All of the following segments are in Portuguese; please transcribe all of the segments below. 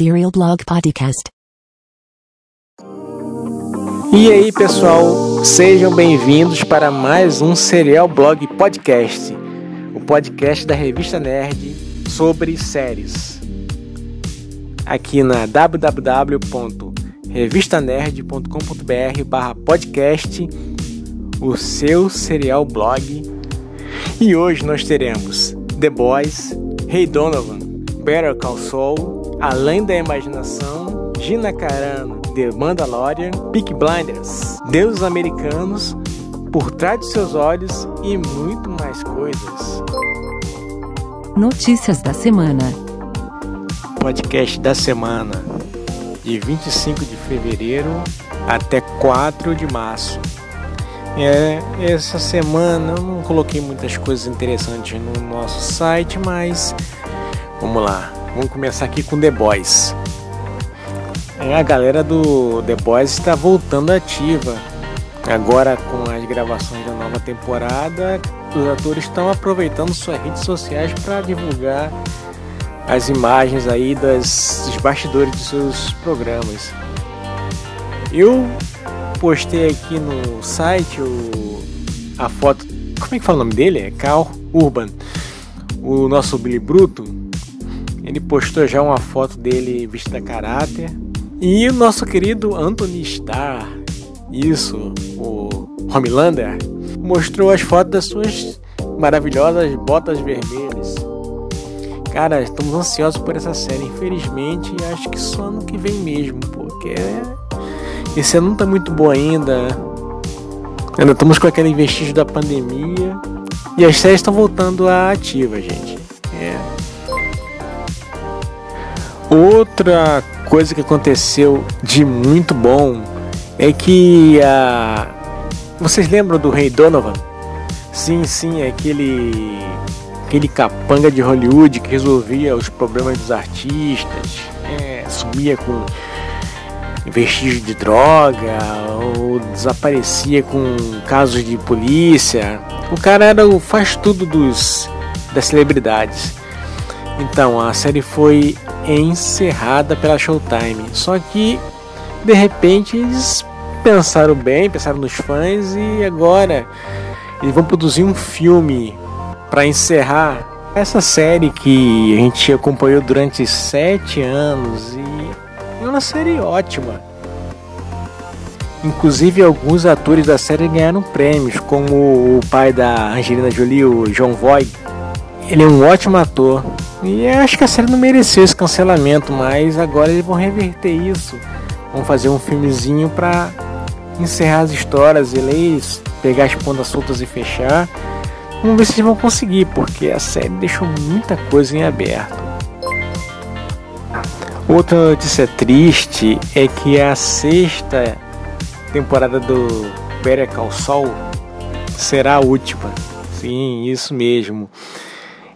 Serial Blog Podcast. E aí, pessoal, sejam bem-vindos para mais um Serial Blog Podcast, o podcast da revista Nerd sobre séries. Aqui na www.revistanerd.com.br/podcast, o seu serial blog. E hoje nós teremos The Boys, Hey Donovan, Better Call Saul, Além da Imaginação, Gina Carano, The Mandalorian, Peak Blinders, Deuses Americanos, Por Trás dos Seus Olhos e muito mais coisas. Notícias da semana. Podcast da semana, de 25 de fevereiro até 4 de março. É, essa semana eu não coloquei muitas coisas interessantes no nosso site, mas vamos lá. Vamos começar aqui com The Boys. É, a galera do The Boys está voltando ativa. Agora com as gravações da nova temporada, os atores estão aproveitando suas redes sociais para divulgar as imagens aí das, dos bastidores de seus programas. Eu postei aqui no site o, a foto. Como é que fala o nome dele? É Carl Urban. O nosso Billy Bruto. Ele postou já uma foto dele vestido a caráter. E o nosso querido Anthony Starr, isso, o Homelander, mostrou as fotos das suas maravilhosas botas vermelhas. Cara, estamos ansiosos por essa série. Infelizmente, acho que só ano que vem mesmo, porque esse ano não tá muito bom ainda. Ainda estamos com aquele vestígio da pandemia. E as séries estão voltando à ativa, gente. É. Outra coisa que aconteceu de muito bom é que a. Vocês lembram do Rei Donovan? Sim, sim, é aquele aquele capanga de Hollywood que resolvia os problemas dos artistas, é, sumia com vestígio de droga ou desaparecia com casos de polícia. O cara era o faz tudo dos das celebridades. Então a série foi encerrada pela Showtime. Só que de repente eles pensaram bem, pensaram nos fãs e agora eles vão produzir um filme para encerrar essa série que a gente acompanhou durante sete anos e é uma série ótima. Inclusive alguns atores da série ganharam prêmios, como o pai da Angelina Jolie, o John Voight. Ele é um ótimo ator e acho que a série não mereceu esse cancelamento, mas agora eles vão reverter isso. Vão fazer um filmezinho para encerrar as histórias, eles pegar as pontas soltas e fechar. Vamos ver se eles vão conseguir, porque a série deixou muita coisa em aberto. Outra notícia triste é que a sexta temporada do Better Call Saul será a última. Sim, isso mesmo.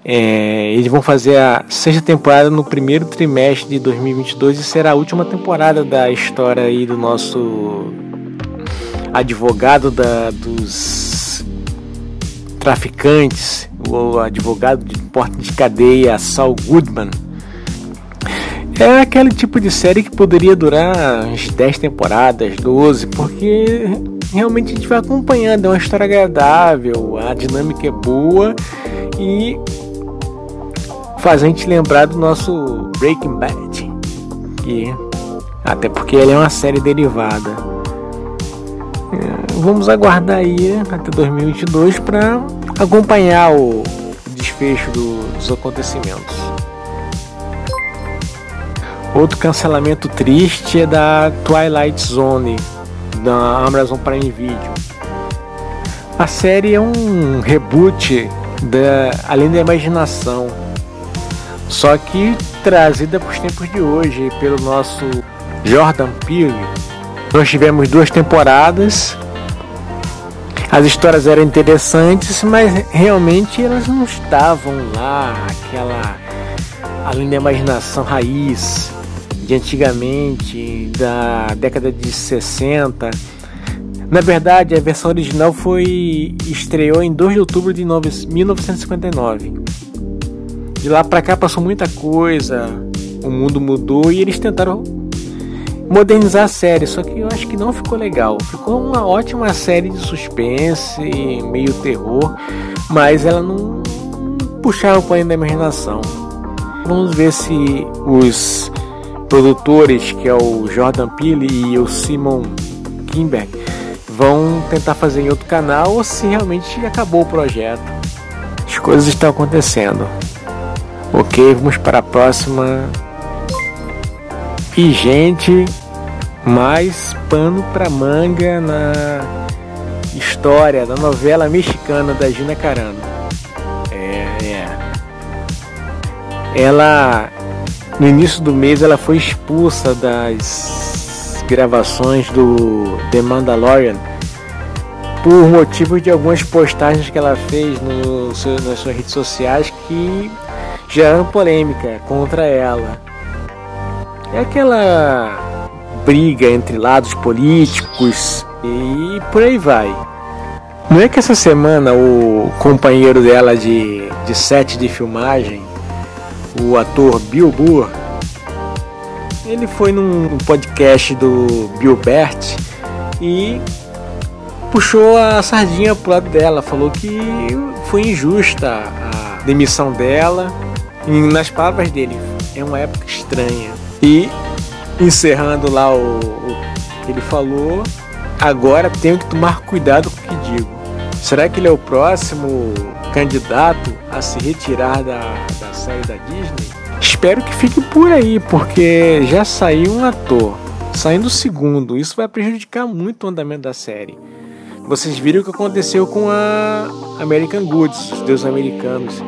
É, eles vão fazer a sexta temporada no primeiro trimestre de 2022 e será a última temporada da história aí do nosso advogado da, dos traficantes, o advogado de porta de cadeia Saul Goodman. É aquele tipo de série que poderia durar uns 10 temporadas, 12, porque realmente a gente vai acompanhando, é uma história agradável, a dinâmica é boa e faz a gente lembrar do nosso Breaking Bad. E até porque ele é uma série derivada. É, vamos aguardar aí até 2022 para acompanhar o desfecho do, dos acontecimentos. Outro cancelamento triste é da Twilight Zone da Amazon Prime Video. A série é um reboot da Além da Imaginação, só que trazida para os tempos de hoje pelo nosso Jordan Peele. Nós tivemos duas temporadas. As histórias eram interessantes, mas realmente elas não estavam lá, aquela além da imaginação raiz de antigamente, da década de 60. Na verdade, a versão original foi estreou em 2 de outubro de 1959. De lá para cá passou muita coisa. o mundo mudou e eles tentaram modernizar a série, só que eu acho que não ficou legal. Ficou uma ótima série de suspense, meio terror, mas ela não puxava o pano da imaginação. Vamos ver se os produtores, que é o Jordan Peele e o Simon Kimber, vão tentar fazer em outro canal ou se realmente acabou o projeto. As coisas estão acontecendo. Ok, vamos para a próxima. E gente, mais pano para manga na história da novela mexicana da Gina Carano. É, é. Ela no início do mês ela foi expulsa das gravações do The Mandalorian por motivo de algumas postagens que ela fez no, nas suas redes sociais que geraram polêmica contra ela. É aquela briga entre lados políticos e por aí vai. Não é que essa semana o companheiro dela de, de set de filmagem, o ator Bill Burr, ele foi num podcast do Bill Bert e puxou a sardinha pro lado dela, falou que foi injusta a demissão dela. Nas palavras dele, é uma época estranha. E encerrando lá o, o que ele falou, agora tenho que tomar cuidado com o que digo. Será que ele é o próximo candidato a se retirar da, da série da Disney? Espero que fique por aí, porque já saiu um ator, saindo o segundo. Isso vai prejudicar muito o andamento da série. Vocês viram o que aconteceu com a American Goods, os deuses americanos.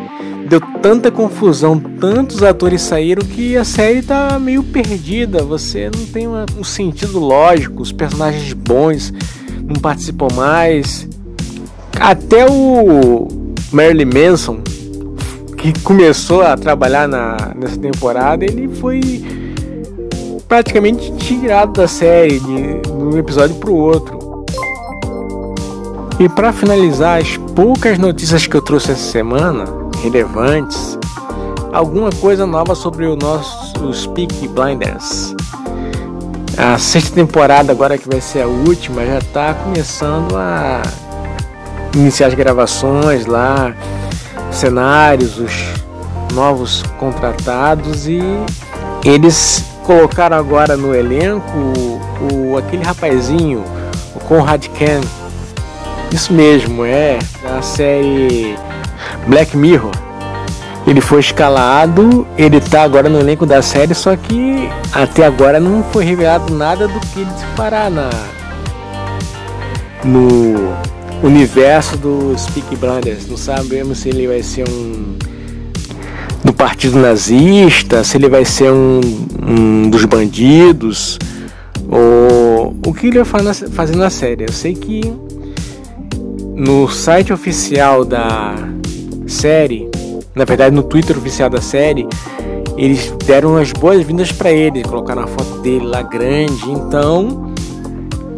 Deu tanta confusão, tantos atores saíram que a série tá meio perdida. Você não tem uma, um sentido lógico, os personagens bons não participam mais. Até o Marilyn Manson, que começou a trabalhar na, nessa temporada, ele foi praticamente tirado da série de, de um episódio para o outro. E para finalizar, as poucas notícias que eu trouxe essa semana, relevantes, alguma coisa nova sobre o nosso os Peak Blinders. A sexta temporada, agora que vai ser a última, já está começando a iniciar as gravações lá, cenários, os novos contratados e eles colocaram agora no elenco o, o aquele rapazinho, o Conrad Ken isso mesmo, é a série Black Mirror. Ele foi escalado, ele tá agora no elenco da série, só que até agora não foi revelado nada do que ele fará na no universo dos Peaky Blinders. Não sabemos se ele vai ser um do partido nazista, se ele vai ser um, um dos bandidos, ou o que ele vai fazer na série. Eu sei que no site oficial da série, na verdade no Twitter oficial da série, eles deram as boas-vindas para ele, colocaram a foto dele lá grande, então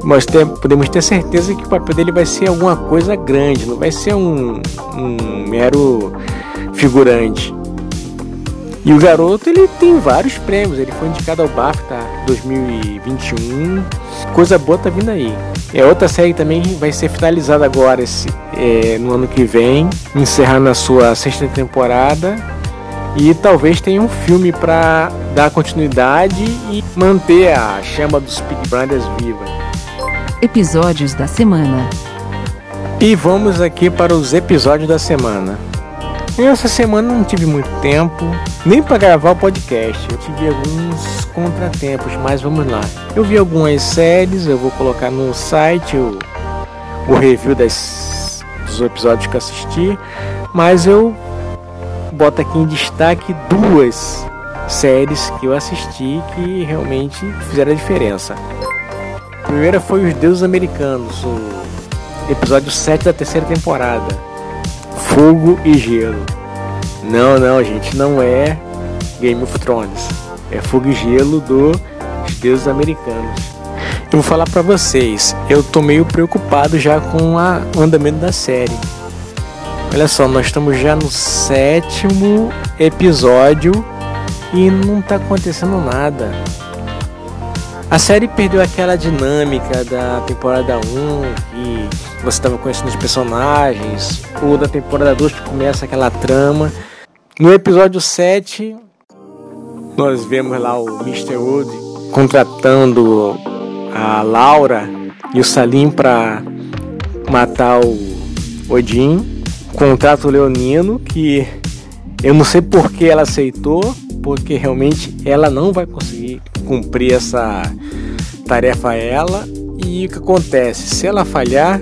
nós ter, podemos ter certeza que o papel dele vai ser alguma coisa grande, não vai ser um, um mero figurante. E o garoto ele tem vários prêmios, ele foi indicado ao BAFTA 2021, coisa boa tá vindo aí. É outra série também vai ser finalizada agora esse, é, no ano que vem, encerrando a sua sexta temporada. E talvez tenha um filme para dar continuidade e manter a chama dos Big Brothers viva. Episódios da semana. E vamos aqui para os episódios da semana. Essa semana não tive muito tempo, nem para gravar o podcast. Eu tive alguns contratempos, mas vamos lá. Eu vi algumas séries, eu vou colocar no site o, o review das, dos episódios que assisti, mas eu boto aqui em destaque duas séries que eu assisti que realmente fizeram a diferença. A primeira foi Os Deuses Americanos, o episódio 7 da terceira temporada fogo e gelo. Não, não, gente, não é Game of Thrones. É fogo e gelo dos deuses americanos. Eu vou falar para vocês, eu tô meio preocupado já com a, o andamento da série. Olha só, nós estamos já no sétimo episódio e não tá acontecendo nada. A série perdeu aquela dinâmica da temporada 1, que você estava conhecendo os personagens, ou da temporada 2 que começa aquela trama. No episódio 7, nós vemos lá o Mr. Wood contratando a Laura e o Salim para matar o Odin. Contrato leonino que eu não sei por que ela aceitou, porque realmente ela não vai conseguir cumprir essa tarefa a ela. E o que acontece? Se ela falhar,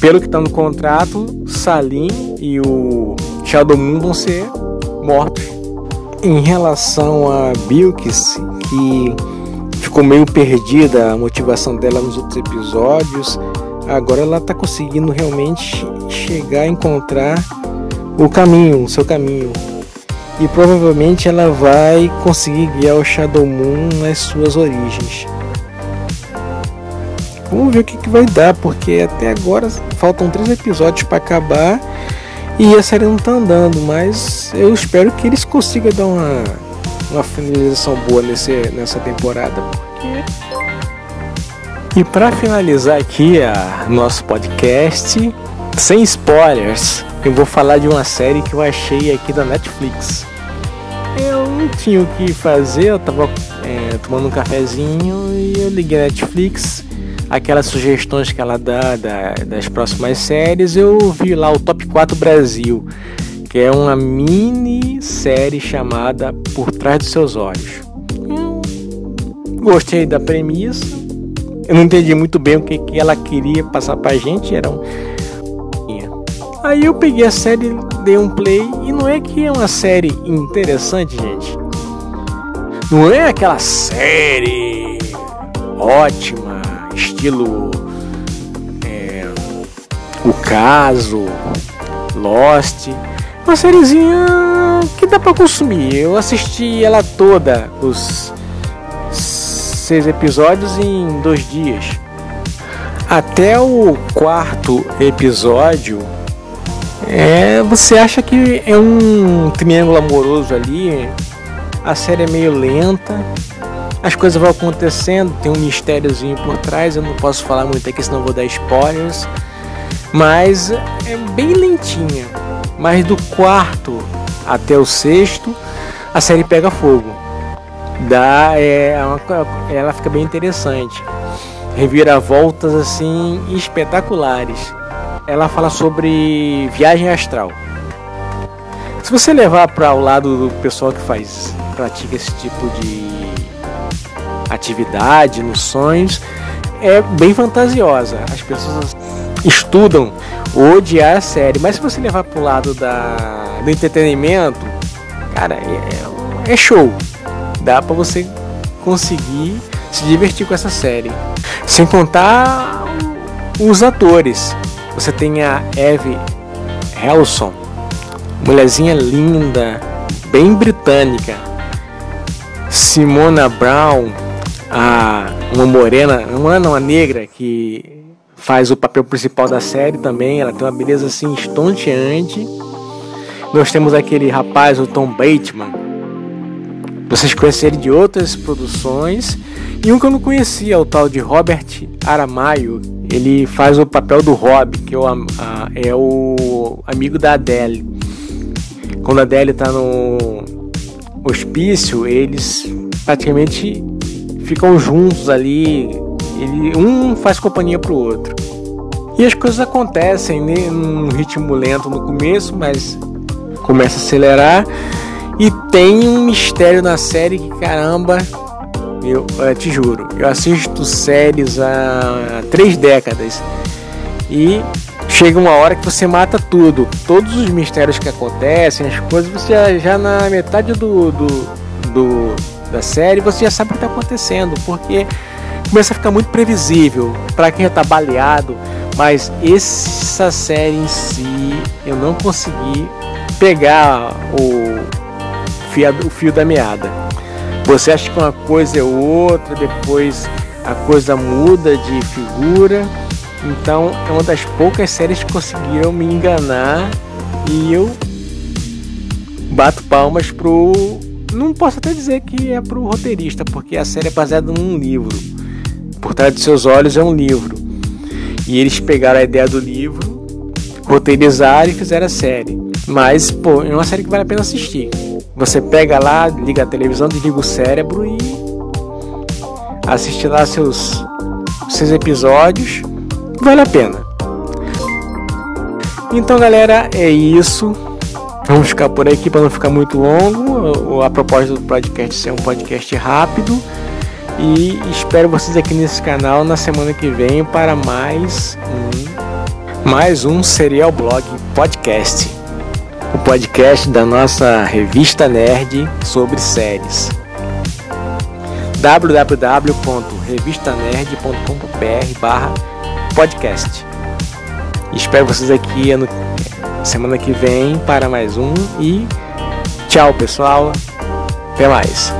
pelo que está no contrato, Salim e o Shadow Moon vão ser mortos. Em relação a Bilkis, que ficou meio perdida a motivação dela nos outros episódios, agora ela está conseguindo realmente chegar a encontrar o caminho, o seu caminho. E provavelmente ela vai conseguir guiar o Shadow Moon nas suas origens. Vamos ver o que, que vai dar, porque até agora faltam três episódios para acabar e a série não tá andando, mas eu espero que eles consigam dar uma, uma finalização boa nesse, nessa temporada, porque e para finalizar aqui a nosso podcast, sem spoilers, eu vou falar de uma série que eu achei aqui da Netflix. Eu não tinha o que fazer, eu tava é, tomando um cafezinho e eu liguei a Netflix, aquelas sugestões que ela dá da, das próximas séries, eu vi lá o Top 4 Brasil, que é uma mini série chamada Por Trás dos Seus Olhos. Eu gostei da premissa, eu não entendi muito bem o que, que ela queria passar pra gente. Era um... Aí eu peguei a série, dei um play e não é que é uma série interessante, gente. Não é aquela série ótima, estilo é, O Caso, Lost. Uma sériezinha que dá para consumir. Eu assisti ela toda, os seis episódios em dois dias. Até o quarto episódio, é, você acha que é um triângulo amoroso ali. A série é meio lenta, as coisas vão acontecendo, tem um mistériozinho por trás. Eu não posso falar muito aqui, senão vou dar spoilers. Mas é bem lentinha. Mas do quarto até o sexto, a série pega fogo dá é, é ela fica bem interessante reviravoltas assim espetaculares ela fala sobre viagem astral se você levar para o lado do pessoal que faz pratica esse tipo de atividade nos sonhos é bem fantasiosa as pessoas estudam odiar a série mas se você levar para o lado da, do entretenimento cara é, é show dá para você conseguir se divertir com essa série. Sem contar os atores. Você tem a Eve Helson, mulherzinha linda, bem britânica. Simona Brown, a, uma morena, uma não, uma negra que faz o papel principal da série também. Ela tem uma beleza assim estonteante. Nós temos aquele rapaz, o Tom Bateman, vocês conhecerem de outras produções. E um que eu não conhecia, o tal de Robert Aramayo. Ele faz o papel do Rob, que é o, a, é o amigo da Adele. Quando a Adele está no hospício, eles praticamente ficam juntos ali. Ele, um faz companhia pro outro. E as coisas acontecem né, num ritmo lento no começo, mas começa a acelerar e tem um mistério na série que, caramba, eu, eu te juro, eu assisto séries há três décadas. E chega uma hora que você mata tudo, todos os mistérios que acontecem, as coisas, você já, já na metade do, do, do, da série você já sabe o que está acontecendo, porque começa a ficar muito previsível para quem já está baleado, mas essa série em si eu não consegui pegar o o fio da meada. Você acha que uma coisa é outra, depois a coisa muda de figura. Então é uma das poucas séries que conseguiram me enganar e eu bato palmas pro não posso até dizer que é pro roteirista, porque a série é baseada num livro. Por trás de seus olhos é um livro. E eles pegaram a ideia do livro, roteirizaram e fizeram a série. Mas, pô, é uma série que vale a pena assistir. Você pega lá, liga a televisão, desliga o cérebro e assiste lá seus, seus episódios. Vale a pena. Então, galera, é isso. Vamos ficar por aqui para não ficar muito longo. A proposta do podcast ser um podcast rápido. E espero vocês aqui nesse canal na semana que vem para mais um, mais um Serial Blog Podcast. O podcast da nossa revista Nerd sobre séries www.revistanerd.com.br podcast. Espero vocês aqui semana que vem para mais um e tchau pessoal, até mais.